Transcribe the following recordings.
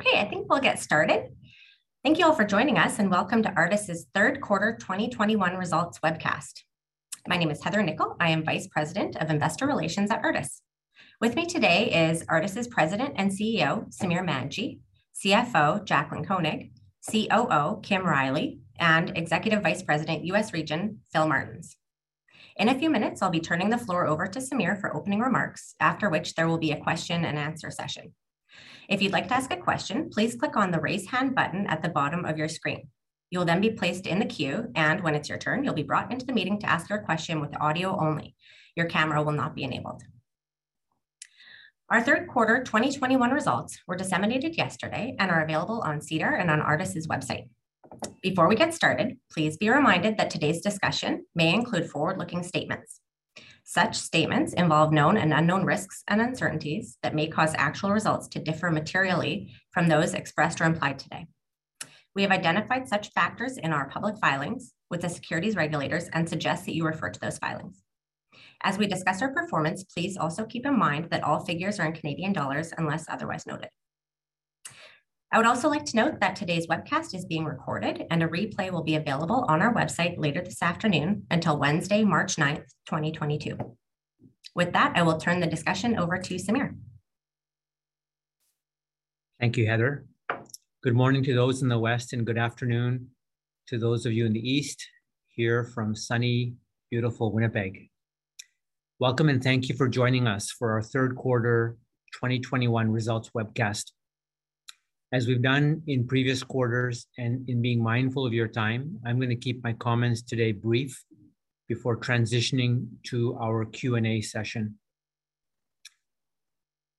Okay, I think we'll get started. Thank you all for joining us and welcome to Artis's third quarter 2021 results webcast. My name is Heather Nikkel. I am Vice President of Investor Relations at Artis. With me today is Artis's President and CEO, Samir Manji, CFO, Jaclyn Koenig, COO, Kim Riley, and Executive Vice President, US Region, Phil Martens. In a few minutes, I'll be turning the floor over to Samir for opening remarks, after which there will be a question and answer session. If you'd like to ask a question, please click on the raise hand button at the bottom of your screen. You'll then be placed in the queue, and when it's your turn, you'll be brought into the meeting to ask your question with audio only. Your camera will not be enabled. Our third quarter 2021 results were disseminated yesterday and are available on SEDAR and on Artis's website. Before we get started, please be reminded that today's discussion may include forward-looking statements. Such statements involve known and unknown risks and uncertainties that may cause actual results to differ materially from those expressed or implied today. We have identified such factors in our public filings with the securities regulators and suggest that you refer to those filings. As we discuss our performance, please also keep in mind that all figures are in Canadian dollars unless otherwise noted. I would also like to note that today's webcast is being recorded and a replay will be available on our website later this afternoon until Wednesday, March 9th, 2022. With that, I will turn the discussion over to Samir. Thank you, Heather. Good morning to those in the West and good afternoon to those of you in the East here from sunny, beautiful Winnipeg. Welcome and thank you for joining us for our third quarter 2021 results webcast. As we've done in previous quarters and in being mindful of your time, I'm going to keep my comments today brief before transitioning to our Q&A session.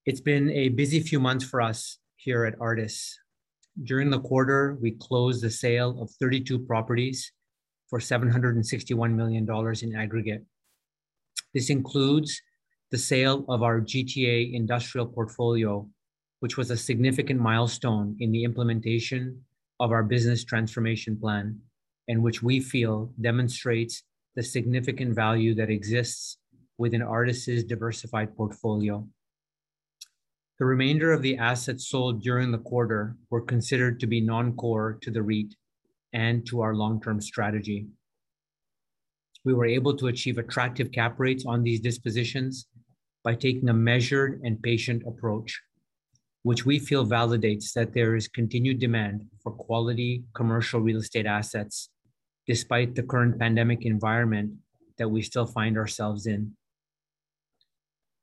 It's been a busy few months for us here at Artis. During the quarter, we closed the sale of 32 properties for $761 million in aggregate. This includes the sale of our GTA industrial portfolio which was a significant milestone in the implementation of our business transformation plan, and which we feel demonstrates the significant value that exists within Artis's diversified portfolio. The remainder of the assets sold during the quarter were considered to be non-core to the REIT and to our long-term strategy. We were able to achieve attractive cap rates on these dispositions by taking a measured and patient approach which we feel validates that there is continued demand for quality commercial real estate assets despite the current pandemic environment that we still find ourselves in.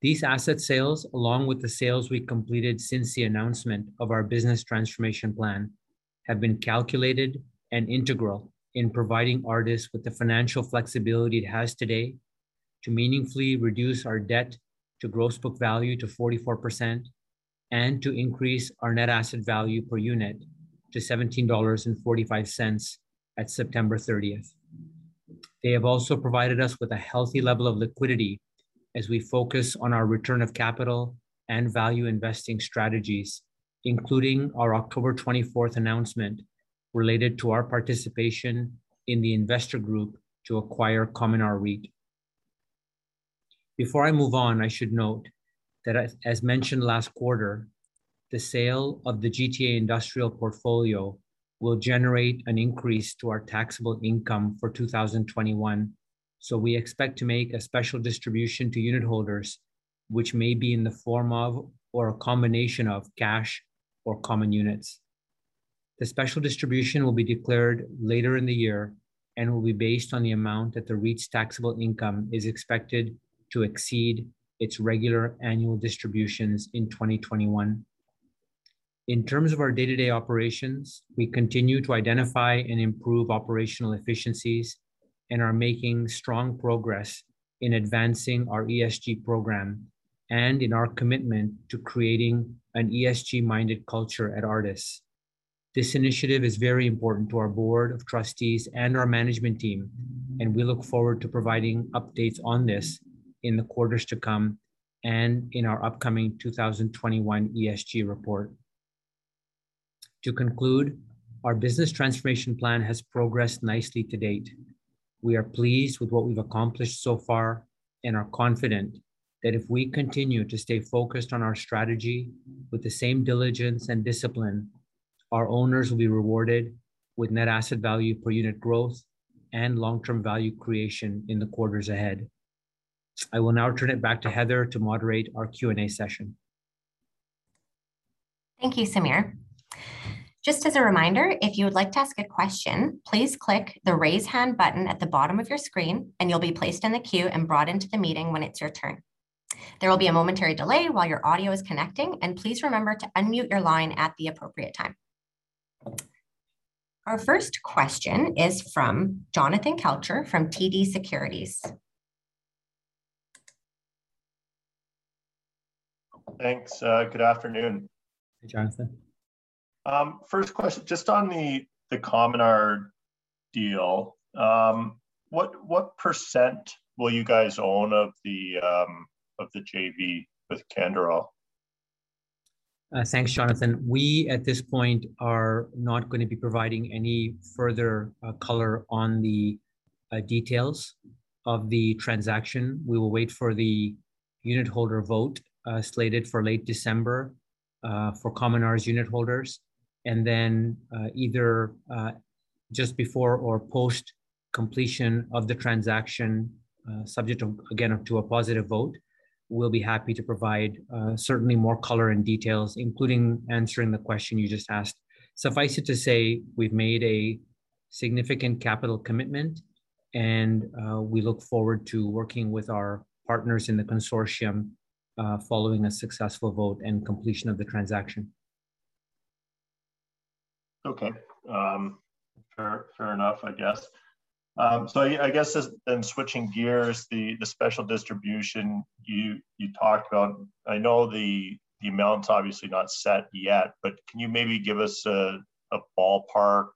These asset sales, along with the sales we completed since the announcement of our business transformation plan, have been calculated and integral in providing Artis with the financial flexibility it has today to meaningfully reduce our debt to gross book value to 44% and to increase our net asset value per unit to $17.45 at September 30th. They have also provided us with a healthy level of liquidity as we focus on our return of capital and value investing strategies, including our October 24th announcement related to our participation in the investor group to acquire Cominar REIT. Before I move on, I should note that as mentioned last quarter, the sale of the GTA industrial portfolio will generate an increase to our taxable income for 2021. So we expect to make a special distribution to unit holders, which may be in the form of or a combination of cash or common units. The special distribution will be declared later in the year and will be based on the amount that the REIT's taxable income is expected to exceed its regular annual distributions in 2021. In terms of our day-to-day operations, we continue to identify and improve operational efficiencies and are making strong progress in advancing our ESG program and in our commitment to creating an ESG-minded culture at Artis. This initiative is very important to our board of trustees and our management team, and we look forward to providing updates on this in the quarters to come and in our upcoming 2021 ESG report. To conclude, our business transformation plan has progressed nicely to date. We are pleased with what we've accomplished so far and are confident that if we continue to stay focused on our strategy with the same diligence and discipline, our owners will be rewarded with net asset value per unit growth and long-term value creation in the quarters ahead. I will now turn it back to Heather to moderate our Q&A session. Thank you, Samir. Just as a reminder, if you would like to ask a question, please click the Raise Hand button at the bottom of your screen, and you'll be placed in the queue and brought into the meeting when it's your turn. There will be a momentary delay while your audio is connecting, and please remember to unmute your line at the appropriate time. Our first question is from Jonathan Kelcher from TD Securities. Thanks. Uh, good afternoon. Hey, Jonathan. Um, first question, just on the the Cominar deal, um, what what percent will you guys own of the um, of the JV with Canderel? Uh, thanks, Jonathan. We, at this point, are not going to be providing any further uh, color on the details of the transaction. We will wait for the unit holder vote, Uh, slated for late December, uh, for Cominar's unit holders. And Then, uh, either just before or post-completion of the transaction, subject to, again, to a positive vote, we'll be happy to provide certainly more color and details, including answering the question you just asked. Suffice it to say, we've made a significant capital commitment, and we look forward to working with our partners in the consortium, Uh, following a successful vote and completion of the transaction. Okay. Um, fair fair enough, I guess. Um, so I guess then switching gears, the the special distribution you you talked about, I know the the amount's obviously not set yet, but can you maybe give us a a ballpark,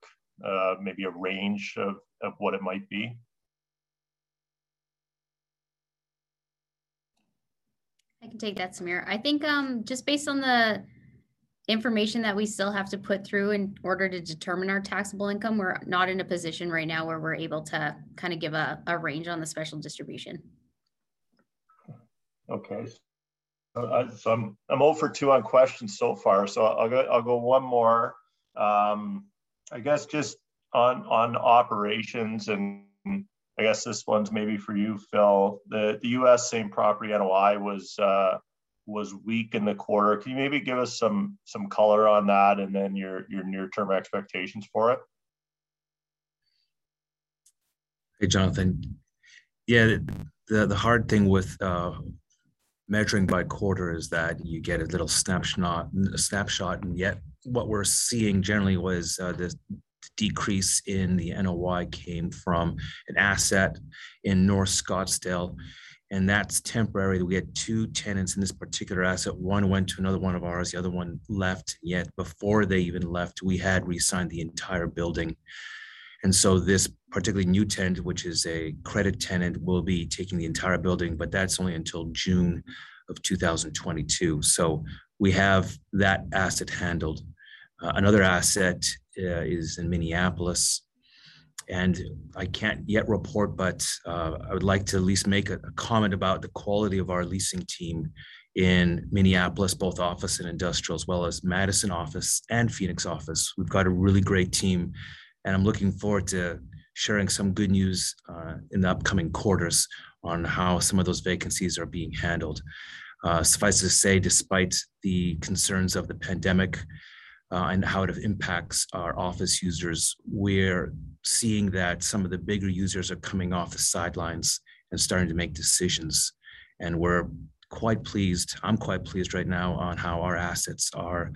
uh, maybe a range of, of what it might be? I can take that, Samir. I think, um, just based on the information that we still have to put through in order to determine our taxable income, we're not in a position right now where we're able to kind of give a range on the special distribution. Okay. So, uh, I'm I'm 0 for 2 on questions so far, so I'll go I'll go one more. Um, I guess just on, on operations, and I guess this one's maybe for you, Phil. The the U.S. same property NOI was uh, was weak in the quarter. Can you maybe give us some some color on that and then your your near-term expectations for it? Hey, Jonathan. Yeah, the the hard thing with uh, measuring by quarter is that you get a little snapshot, and yet what we're seeing generally was uh, the decrease in the NOI came from an asset in North Scottsdale, and that's temporary. We had two tenants in this particular asset. One went to another one of ours, the other one left, yet before they even left, we had re-signed the entire building. And so this particularly new tenant, which is a credit tenant, will be taking the entire building, but that's only until June of 2022. So We have that asset handled. Uh, another asset uh, is in Minneapolis, and I can't yet report, but uh, I would like to at least make a comment about the quality of our leasing team in Minneapolis, both office and industrial, as well as Madison office and Phoenix office. We've got a really great team, and I'm looking forward to sharing some good news in the upcoming quarters on how some of those vacancies are being handled. Suffice to say, despite the concerns of the pandemic, and how it impacts our office users, we're seeing that some of the bigger users are coming off the sidelines and starting to make decisions. And we're quite pleased, I'm quite pleased right now on how our assets are,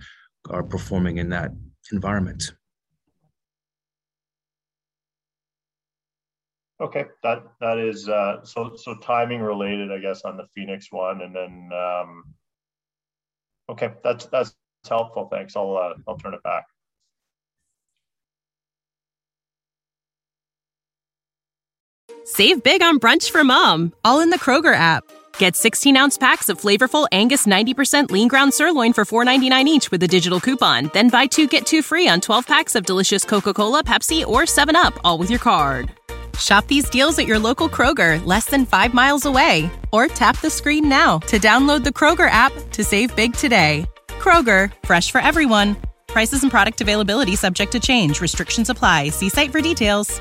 are performing in that environment. Okay, that that is uh, so so timing related, I guess, on the Phoenix one, and then um, okay, that's that's helpful. Thanks. I'll uh, I'll turn it back. Save big on brunch for mom, all in the Kroger app. Get 16 ounce packs of flavorful Angus 90% lean ground sirloin for $4.99 each with a digital coupon. Then buy two get two free on 12 packs of delicious Coca Cola, Pepsi, or 7UP, all with your card. Shop these deals at your local Kroger, less than five miles away. Or tap the screen now to download the Kroger app to save big today. Kroger, fresh for everyone. Prices and product availability subject to change. Restrictions apply. See site for details.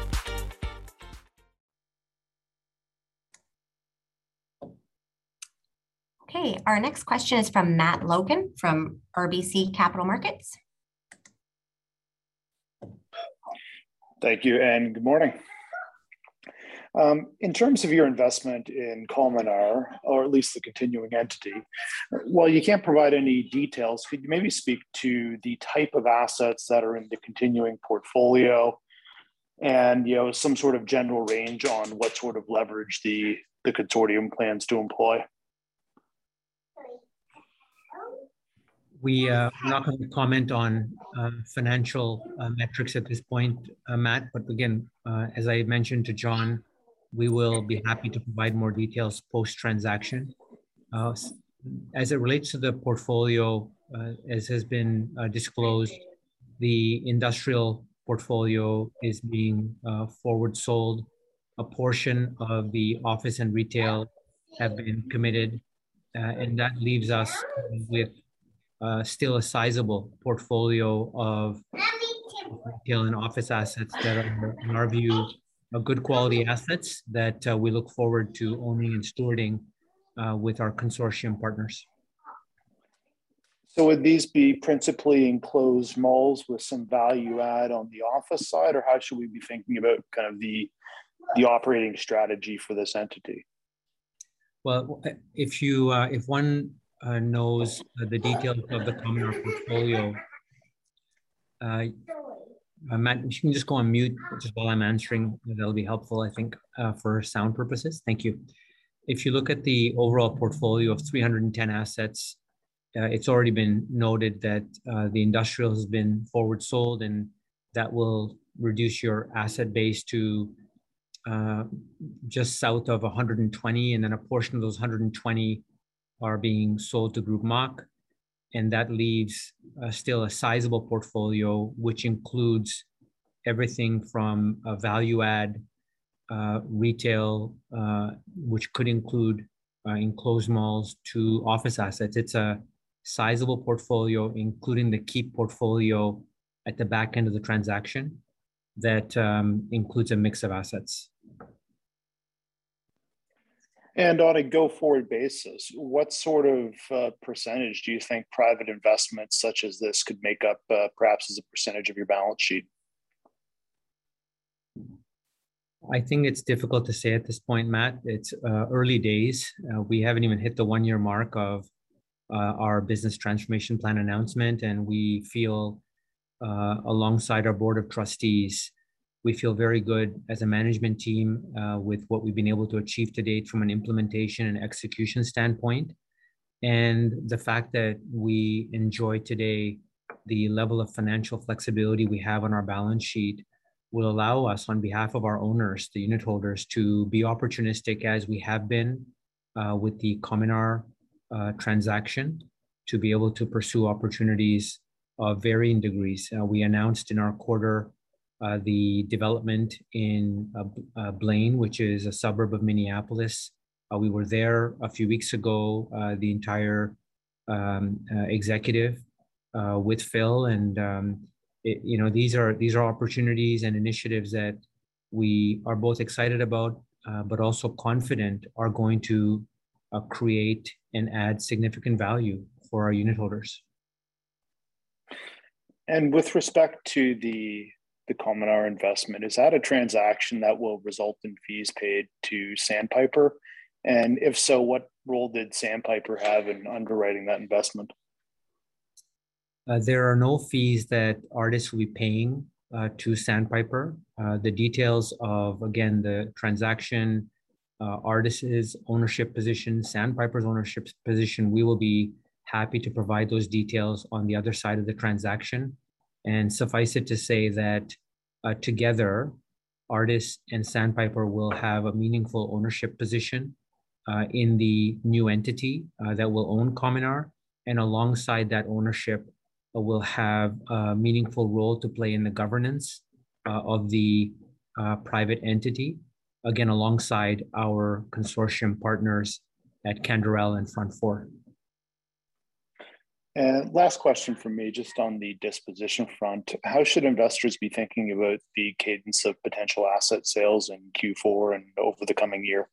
Okay, our next question is from Matt Logan from RBC Capital Markets. Thank you and good morning. Um, in terms of your investment in Cominar, or at least the continuing entity, while you can't provide any details, could you maybe speak to the type of assets that are in the continuing portfolio and you know some sort of general range on what sort of leverage the the consortium plans to employ? We uh, are not going to comment on uh, financial uh, metrics at this point, uh, Matt. But again, uh, as I mentioned to John, we will be happy to provide more details post-transaction. Uh, as it relates to the portfolio, as has been disclosed, the industrial portfolio is being forward sold. A portion of the office and retail have been committed, and that leaves us with uh, still a sizable portfolio of retail and office assets that are, in our view, good quality assets that uh, we look forward to owning and stewarding uh, with our consortium partners. So would these be principally enclosed malls with some value add on the office side, or how should we be thinking about kind of the the operating strategy for this entity? Well, if you uh, if one uh, knows uh, the details of the Cominar portfolio. Uh, Matt, you can just go on mute just while I'm answering. That'll be helpful, I think, uh, for sound purposes. Thank you. If you look at the overall portfolio of 310 assets, uh, it's already been noted that uh, the industrial has been forward sold, and that will reduce your asset base to uh, just south of 120, and then a portion of those 120 are being sold to Groupe Mach, and that leaves uh, still a sizable portfolio, which includes everything from a value add uh, retail, uh, which could include uh, enclosed malls, to office assets. It's a sizable portfolio, including the keep portfolio at the back end of the transaction that um, includes a mix of assets. And on a go forward basis, what sort of uh, percentage do you think private investments such as this could make up, uh, perhaps as a percentage of your balance sheet? I think it's difficult to say at this point, Matt. It's uh, early days. Uh, we haven't even hit the one year mark of uh, our business transformation plan announcement, and we feel uh, alongside our board of trustees we feel very good as a management team uh, with what we've been able to achieve to date from an implementation and execution standpoint. And the fact that we enjoy today the level of financial flexibility we have on our balance sheet will allow us, on behalf of our owners, the unit holders, to be opportunistic as we have been uh, with the Cominar uh, transaction, to be able to pursue opportunities of varying degrees. Uh, we announced in our quarter uh, the development in uh, uh, Blaine, which is a suburb of Minneapolis. Uh, we were there a few weeks ago, uh, the entire um, executive with Phil, and um, it, you know these are these are opportunities and initiatives that we are both excited about, but also confident are going to create and add significant value for our unit holders. And with respect to the the Cominar investment. Is that a transaction that will result in fees paid to Sandpiper? And if so, what role did Sandpiper have in underwriting that investment? Uh, there are no fees that Artis will be paying uh, to Sandpiper. Uh, the details of, again, the transaction, uh, Artis's ownership position, Sandpiper's ownership position, we will be happy to provide those details on the other side of the transaction. And suffice it to say that uh, together, Artis and Sandpiper will have a meaningful ownership position uh, in the new entity uh, that will own Cominar. And alongside that ownership, uh, will have a meaningful role to play in the governance uh, of the uh, private entity, again, alongside our consortium partners at Canderel and Front Four. And last question from me, just on the disposition front. How should investors be thinking about the cadence of potential asset sales in Q4 and over the coming year?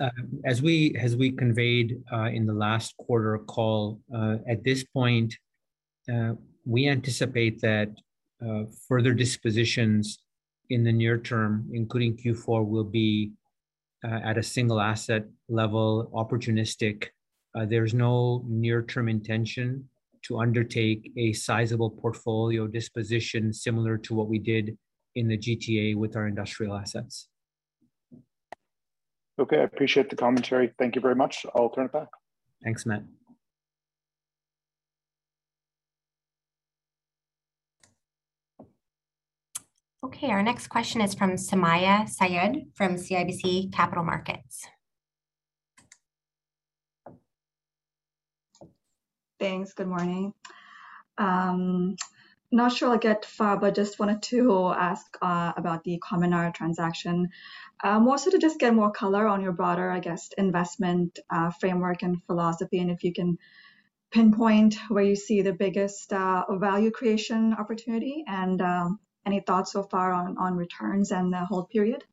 Uh, as we as we conveyed uh, in the last quarter call, uh, at this point, uh, we anticipate that uh, further dispositions in the near term, including Q4, will be uh, at a single asset level, opportunistic uh, there's no near-term intention to undertake a sizable portfolio disposition similar to what we did in the GTA with our industrial assets. Okay, I appreciate the commentary. Thank you very much. I'll turn it back. Thanks, Matt. Okay, our next question is from Sumayya Syed from CIBC Capital Markets. Thanks. Good morning. Um, not sure I'll get far, but just wanted to ask uh, about the Cominar transaction. Uh, more so to just get more color on your broader, I guess, investment uh, framework and philosophy, and if you can pinpoint where you see the biggest uh, value creation opportunity, and um, any thoughts so far on, on returns and the hold period.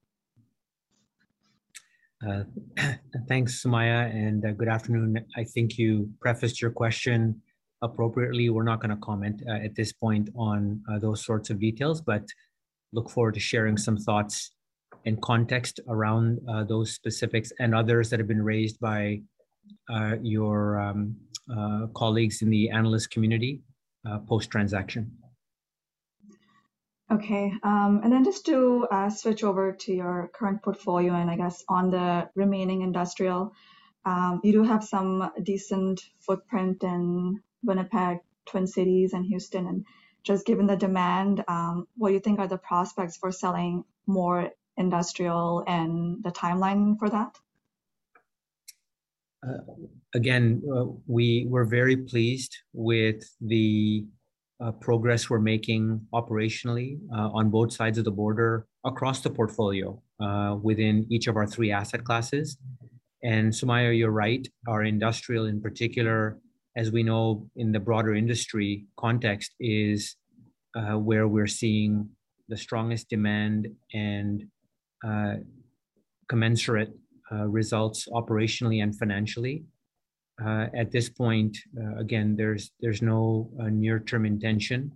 Uh, thanks, Sumayya, and uh, good afternoon. I think you prefaced your question appropriately. We're not going to comment uh, at this point on uh, those sorts of details, but look forward to sharing some thoughts and context around uh, those specifics and others that have been raised by your um, colleagues in the analyst community post transaction. Okay. Um, and then just to uh, switch over to your current portfolio and I guess on the remaining industrial, um, you do have some decent footprint in Winnipeg, Twin Cities, and Houston. And just given the demand, um, what do you think are the prospects for selling more industrial and the timeline for that? Uh, again, uh, we were very pleased with the uh, progress we're making operationally uh, on both sides of the border across the portfolio uh, within each of our three asset classes. And Sumayya, you're right. Our industrial, in particular, as we know in the broader industry context, is uh, where we're seeing the strongest demand and commensurate results operationally and financially. Uh, at this point, uh, again, there's there's no uh, near-term intention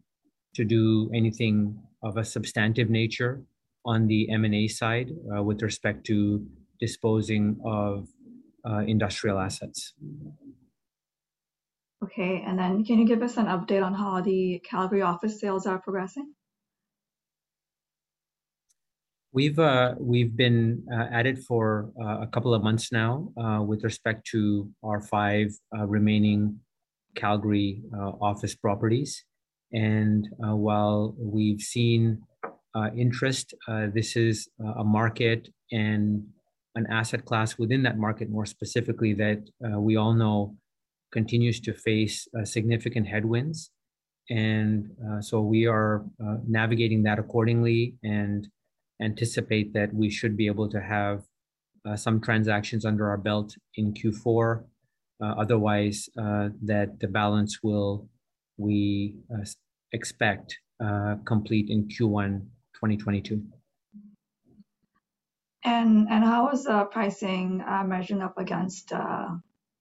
to do anything of a substantive nature on the M&A side uh, with respect to disposing of uh, industrial assets. Okay, and then can you give us an update on how the Calgary office sales are progressing? We've uh, we've been uh, at it for uh, a couple of months now uh, with respect to our five uh, remaining Calgary uh, office properties, and while we've seen interest, this is a market and an asset class within that market, more specifically, that we all know continues to face significant headwinds, and so we are navigating that accordingly and anticipate that we should be able to have uh, some transactions under our belt in Q4. Uh, otherwise, uh, that the balance will, we uh, expect, uh, complete in Q1 2022. And, and how is uh, pricing measuring up against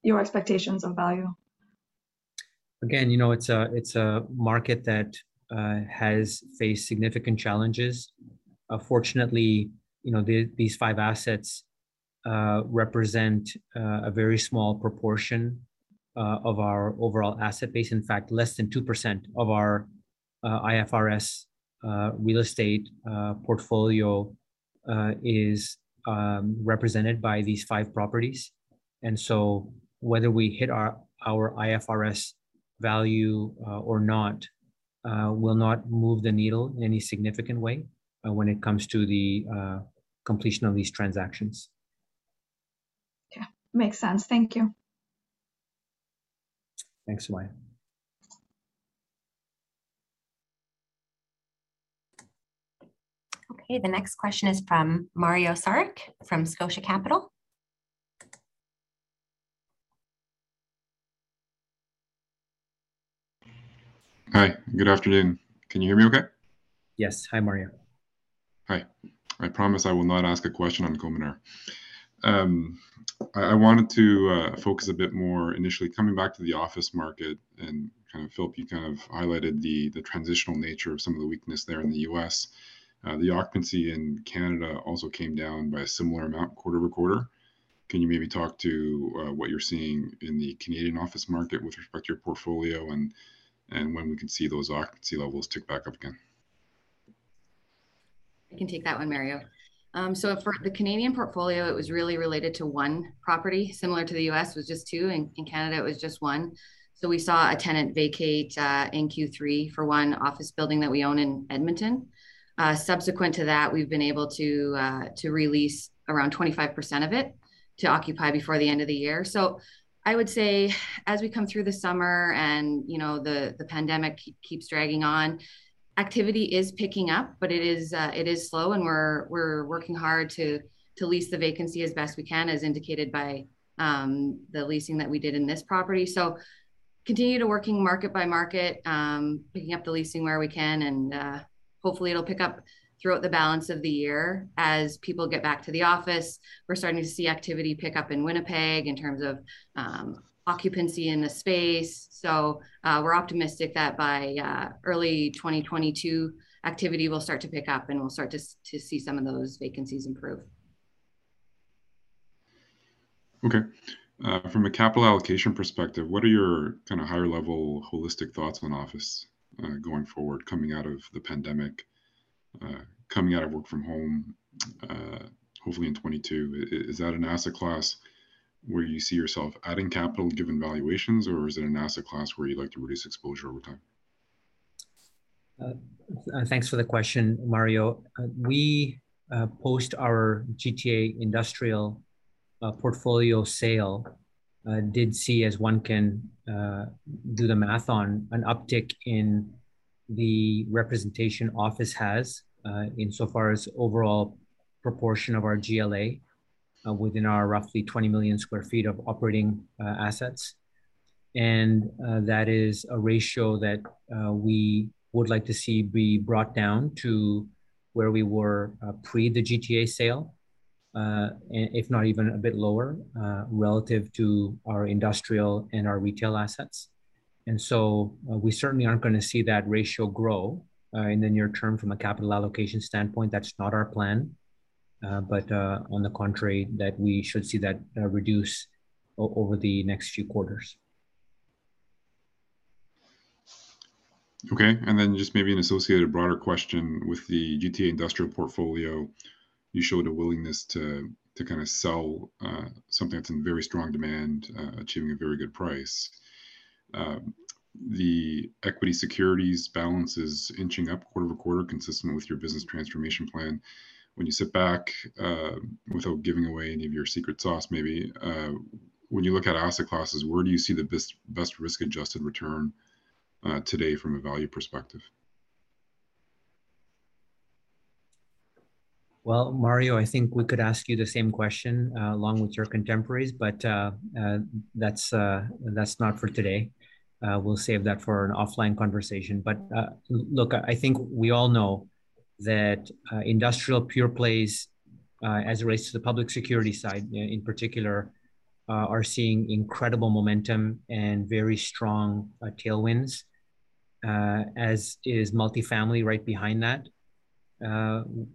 your expectations of value? Again, you know, it's a, it's a market that has faced significant challenges uh, fortunately, you know, the, these five assets uh, represent uh, a very small proportion uh, of our overall asset base. In fact, less than 2% of our uh, IFRS real estate portfolio is um, represented by these five properties. And so whether we hit our, our IFRS value uh, or not uh, will not move the needle in any significant way uh, when it comes to the uh, completion of these transactions. Yeah, makes sense. Thank you. Thanks, Maya. Okay, the next question is from Mario Saric from Scotia Capital. Hi, good afternoon. Can you hear me okay? Yes. Hi, Mario. Hi. I promise I will not ask a question on Cominar. Um, I, I, wanted to uh, focus a bit more initially coming back to the office market and kind of Philip, you kind of highlighted the the transitional nature of some of the weakness there in the U.S. Uh, the occupancy in Canada also came down by a similar amount quarter over quarter. Can you maybe talk to uh, what you're seeing in the Canadian office market with respect to your portfolio and and when we can see those occupancy levels tick back up again. I can take that one, Mario. Um, so for the Canadian portfolio, it was really related to one property, similar to the US was just two. In, in Canada, it was just one. So we saw a tenant vacate uh, in Q3 for one office building that we own in Edmonton. Uh, subsequent to that, we've been able to uh, to release around 25% of it to occupy before the end of the year. So I would say as we come through the summer and you know the the pandemic keeps dragging on, activity is picking up, but it is uh, it is slow, and we're we're working hard to to lease the vacancy as best we can, as indicated by um, the leasing that we did in this property. So continue to working market by market, um, picking up the leasing where we can, and uh, hopefully it'll pick up throughout the balance of the year as people get back to the office. We're starting to see activity pick up in Winnipeg in terms of um, occupancy in the space. So uh, we're optimistic that by uh, early 2022, activity will start to pick up and we'll start to, to see some of those vacancies improve. Okay. Uh, from a capital allocation perspective, what are your kind of higher level holistic thoughts on office uh, going forward coming out of the pandemic? Uh, coming out of work from home, uh, hopefully in 22. Is that an asset class where you see yourself adding capital given valuations, or is it an asset class where you'd like to reduce exposure over time? Uh, thanks for the question, Mario. Uh, we uh, post our GTA industrial uh, portfolio sale did see, as one can do the math on, an uptick in the representation office has uh, insofar as overall proportion of our GLA uh, within our roughly 20 million square feet of operating uh, assets. And that is a ratio that we would like to see be brought down to where we were pre the GTA sale, uh, if not even a bit lower, uh, relative to our industrial and our retail assets. And so uh, we certainly aren't going to see that ratio grow uh, in the near term from a capital allocation standpoint. That's not our plan. Uh, but uh, on the contrary, that we should see that uh, reduce over the next few quarters. Okay, and then just maybe an associated broader question with the GTA industrial portfolio. You showed a willingness to to kind of sell uh, something that's in very strong demand, uh, achieving a very good price. Um, the equity securities balance is inching up quarter over quarter, consistent with your business transformation plan. When you sit back, uh, without giving away any of your secret sauce, maybe uh, when you look at asset classes, where do you see the best best risk adjusted return uh, today from a value perspective? Well, Mario, I think we could ask you the same question uh, along with your contemporaries, but uh, uh, that's uh, that's not for today. Uh, we'll save that for an offline conversation. But uh, look, I think we all know that uh, industrial pure plays, uh, as it relates to the public security side uh, in particular, uh, are seeing incredible momentum and very strong tailwinds, as is multifamily right behind that.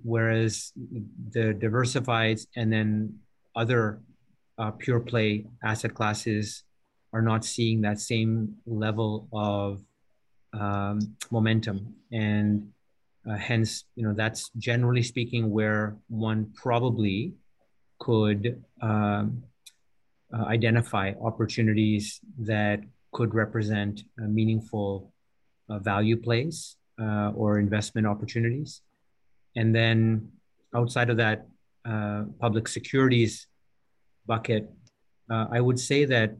whereas the diversifieds and then other pure play asset classes are not seeing that same level of um, momentum. And Uh, hence, you know, that's generally speaking where one probably could um, uh, identify opportunities that could represent meaningful uh, value plays uh, or investment opportunities. And then outside of that uh, public securities bucket, I would say that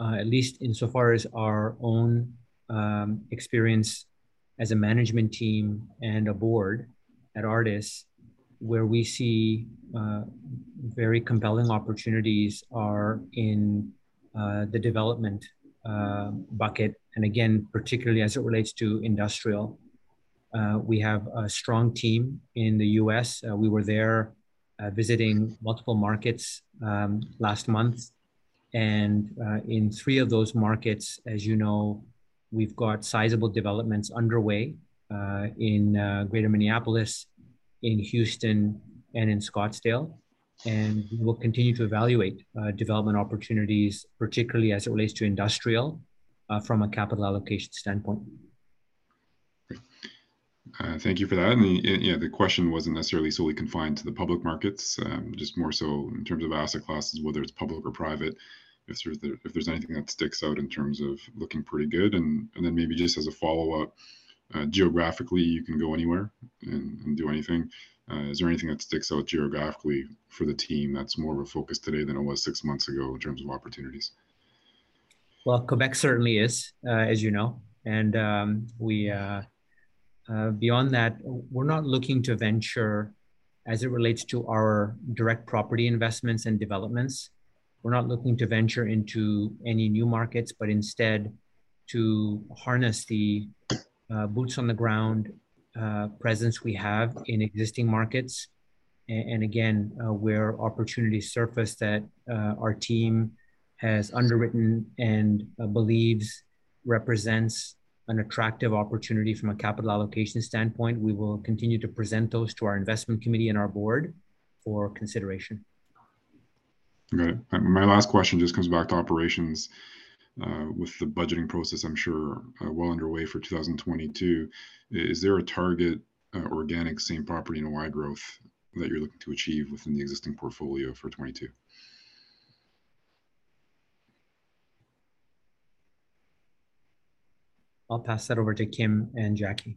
at least insofar as our own um, experience as a management team and a board at Artis, where we see uh, very compelling opportunities are in uh, the development uh, bucket. And again, particularly as it relates to industrial, uh, we have a strong team in the US. Uh, we were there uh, visiting multiple markets um, last month. And in three of those markets, as you know, we've got sizable developments underway in Greater Minneapolis, in Houston, and in Scottsdale. And we will continue to evaluate uh, development opportunities, particularly as it relates to industrial, uh, from a capital allocation standpoint. Uh, thank you for that. And the, yeah, the question wasn't necessarily solely confined to the public markets, um, just more so in terms of asset classes, whether it's public or private. If there's the, if there's anything that sticks out in terms of looking pretty good, and and then maybe just as a follow up, uh, geographically you can go anywhere and, and do anything. Uh, is there anything that sticks out geographically for the team that's more of a focus today than it was six months ago in terms of opportunities? Well, Quebec certainly is, uh, as you know, and um, we uh, uh, beyond that, we're not looking to venture as it relates to our direct property investments and developments. We're not looking to venture into any new markets, but instead to harness the uh, boots on the ground uh, presence we have in existing markets. And, and again, uh, where opportunities surface that uh, our team has underwritten and uh, believes represents an attractive opportunity from a capital allocation standpoint, we will continue to present those to our investment committee and our board for consideration. Okay. My last question just comes back to operations. Uh, with the budgeting process, I'm sure uh, well underway for 2022. Is there a target uh, organic same property NOI growth that you're looking to achieve within the existing portfolio for 22? I'll pass that over to Kim and Jackie.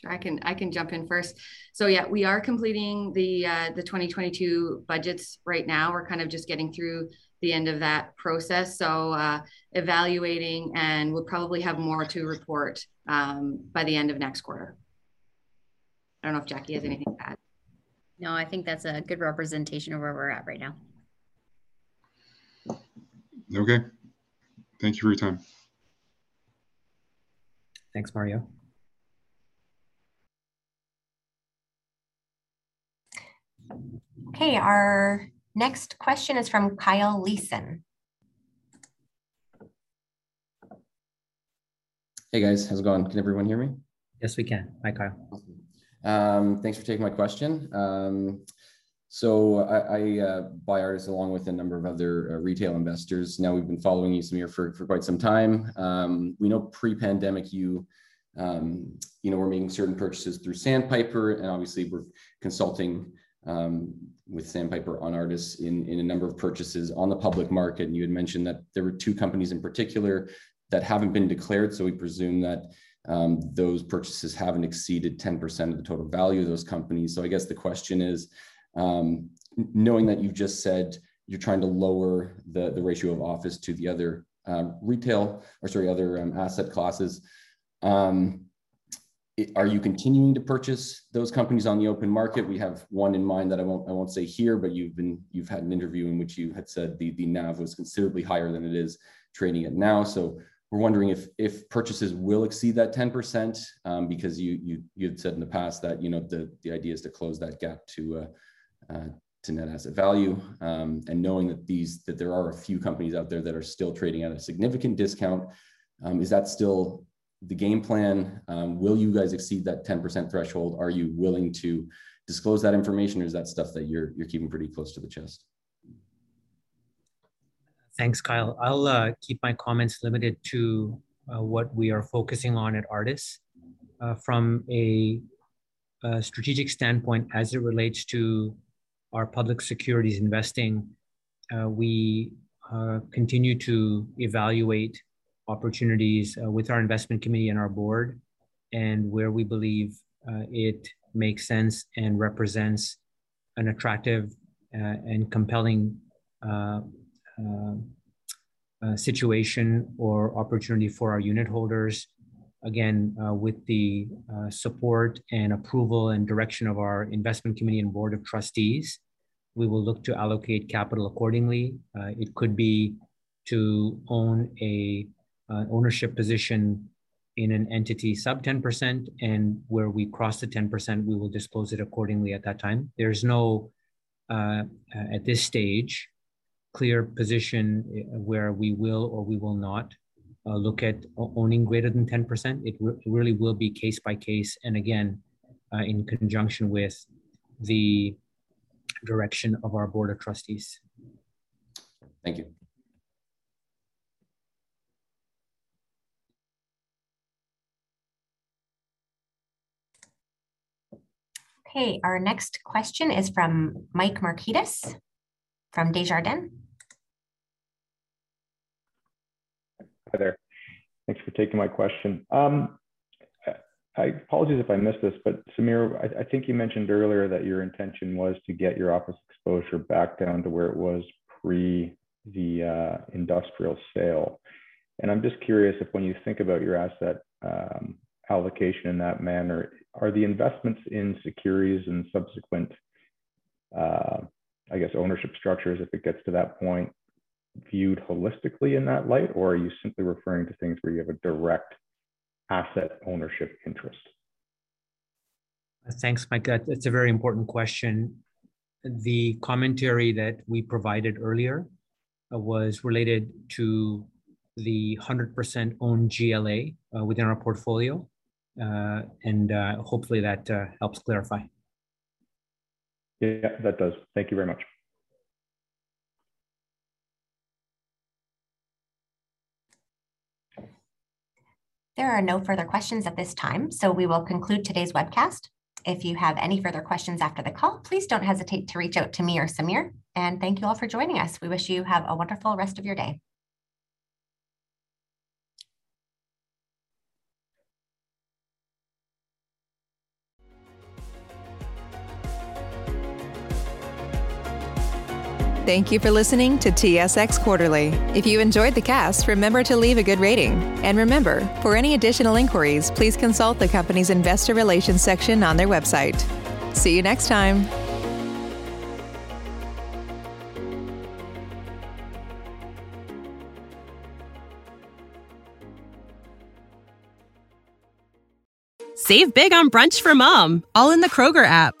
Sure, I can I can jump in first. So yeah, we are completing the uh, the 2022 budgets right now. We're kind of just getting through the end of that process. So uh, evaluating, and we'll probably have more to report um, by the end of next quarter. I don't know if Jackie has anything to add. No, I think that's a good representation of where we're at right now. Okay. Thank you for your time. Thanks, Mario. Okay, our next question is from Kyle Leeson. Hey guys, how's it going? Can everyone hear me? Yes, we can. Hi, Kyle. Um, thanks for taking my question. Um, so I, I uh, buy Artis along with a number of other uh, retail investors. Now we've been following you, Samir, for, for quite some time. Um, we know pre-pandemic you, um, you know, we're making certain purchases through Sandpiper, and obviously we're consulting um, with Sandpiper on Artis in, in a number of purchases on the public market. And you had mentioned that there were two companies in particular that haven't been declared. So we presume that um, those purchases haven't exceeded 10% of the total value of those companies. So I guess the question is, um, knowing that you've just said you're trying to lower the, the ratio of office to the other um, retail or sorry, other um, asset classes, um, are you continuing to purchase those companies on the open market? We have one in mind that I won't I won't say here, but you've been you've had an interview in which you had said the the NAV was considerably higher than it is trading at now. So we're wondering if if purchases will exceed that 10% um, because you you you had said in the past that you know the the idea is to close that gap to uh, uh, to net asset value um, and knowing that these that there are a few companies out there that are still trading at a significant discount um, is that still the game plan? Um, will you guys exceed that 10% threshold? Are you willing to disclose that information or is that stuff that you're, you're keeping pretty close to the chest? Thanks, Kyle. I'll uh, keep my comments limited to uh, what we are focusing on at Artis. Uh, from a, a, strategic standpoint, as it relates to our public securities investing, uh, we uh, continue to evaluate opportunities uh, with our investment committee and our board, and where we believe it makes sense and represents an attractive and compelling uh, situation or opportunity for our unit holders. Again, uh, with the uh, support and approval and direction of our investment committee and board of trustees, we will look to allocate capital accordingly. Uh, it could be to own a uh, ownership position in an entity sub 10%, and where we cross the 10%, we will disclose it accordingly at that time. There's no, uh, at this stage, clear position uh, where we will or we will not uh, look at owning greater than 10%. It, re- really will be case by case. And again, uh, in conjunction with the direction of our board of trustees. Thank you. Okay, our next question is from Mike Markidis from Desjardins. Hi there. Thanks for taking my question. Um, I apologize if I missed this, but Samir, I, I, think you mentioned earlier that your intention was to get your office exposure back down to where it was pre the uh, industrial sale. And I'm just curious if when you think about your asset um, allocation in that manner, are the investments in securities and subsequent uh, I guess, ownership structures, if it gets to that point, viewed holistically in that light, or are you simply referring to things where you have a direct asset ownership interest? Thanks, Mike. That's a very important question. The commentary that we provided earlier was related to the 100% owned GLA uh, within our portfolio. Uh, and uh, hopefully that uh, helps clarify. Yeah, that does. Thank you very much. There are no further questions at this time, so we will conclude today's webcast. If you have any further questions after the call, please don't hesitate to reach out to me or Samir. And thank you all for joining us. We wish you have a wonderful rest of your day. Thank you for listening to TSX Quarterly. If you enjoyed the cast, remember to leave a good rating. And remember, for any additional inquiries, please consult the company's investor relations section on their website. See you next time. Save big on brunch for mom, all in the Kroger app.